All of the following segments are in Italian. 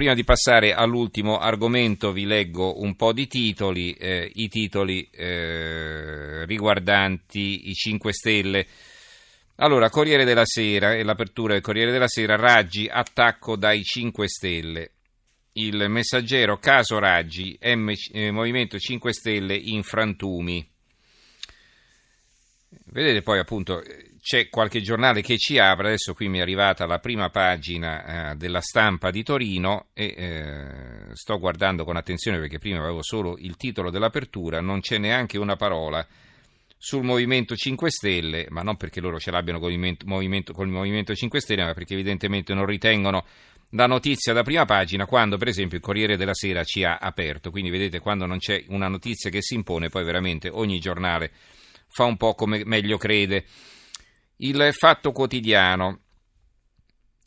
Prima di passare all'ultimo argomento vi leggo un po' di titoli, eh, i titoli eh, riguardanti i 5 Stelle. Allora, Corriere della Sera e l'apertura del Corriere della Sera, Raggi, attacco dai 5 Stelle. Il messaggero, caso Raggi, M, eh, Movimento 5 Stelle in frantumi. Vedete poi appunto c'è qualche giornale che ci apre, adesso qui mi è arrivata la prima pagina eh, della stampa di Torino e eh, sto guardando con attenzione perché prima avevo solo il titolo dell'apertura, non c'è neanche una parola sul Movimento 5 Stelle, ma non perché loro ce l'abbiano con il Movimento, con il Movimento 5 Stelle, ma perché evidentemente non ritengono la notizia da prima pagina quando per esempio il Corriere della Sera ci ha aperto, quindi vedete quando non c'è una notizia che si impone poi veramente ogni giornale fa un po' come meglio crede. Il Fatto Quotidiano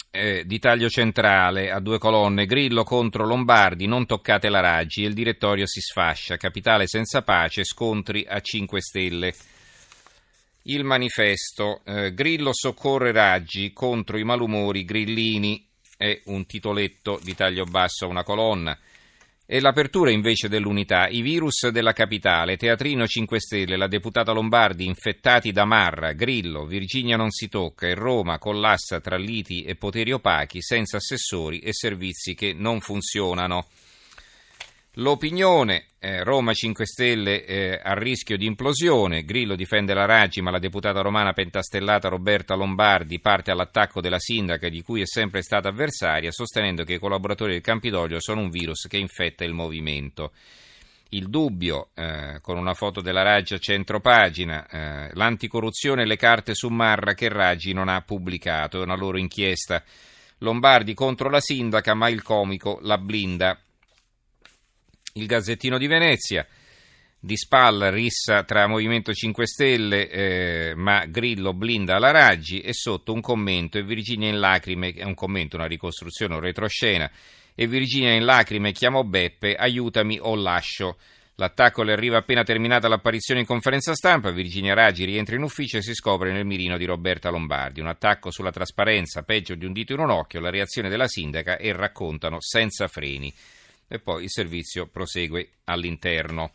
eh, di taglio centrale a due colonne, Grillo contro Lombardi, non toccate la Raggi, il direttorio si sfascia, capitale senza pace, scontri a 5 stelle. Il manifesto, eh, Grillo soccorre Raggi contro i malumori grillini, è un titoletto di taglio basso a una colonna. E l'apertura invece dell'unità, i virus della capitale, Teatrino 5 Stelle, la deputata Lombardi infettati da Marra, Grillo, Virginia non si tocca e Roma collassa tra liti e poteri opachi senza assessori e servizi che non funzionano. L'opinione, eh, Roma 5 Stelle eh, a rischio di implosione, Grillo difende la Raggi ma la deputata romana pentastellata Roberta Lombardi parte all'attacco della sindaca di cui è sempre stata avversaria sostenendo che i collaboratori del Campidoglio sono un virus che infetta il movimento. Il dubbio, eh, con una foto della Raggi a centro pagina, eh, l'anticorruzione e le carte su Marra che Raggi non ha pubblicato, è una loro inchiesta. Lombardi contro la sindaca ma il comico la blinda il Gazzettino di Venezia. Di spalla rissa tra Movimento 5 Stelle, eh, ma Grillo blinda la Raggi e sotto un commento e Virginia in lacrime, è un commento, una ricostruzione, un retroscena, e Virginia in lacrime chiamò Beppe, aiutami o lascio. L'attacco le arriva appena terminata l'apparizione in conferenza stampa, Virginia Raggi rientra in ufficio e si scopre nel mirino di Roberta Lombardi. Un attacco sulla trasparenza, peggio di un dito in un occhio, la reazione della sindaca e raccontano senza freni e poi il servizio prosegue all'interno.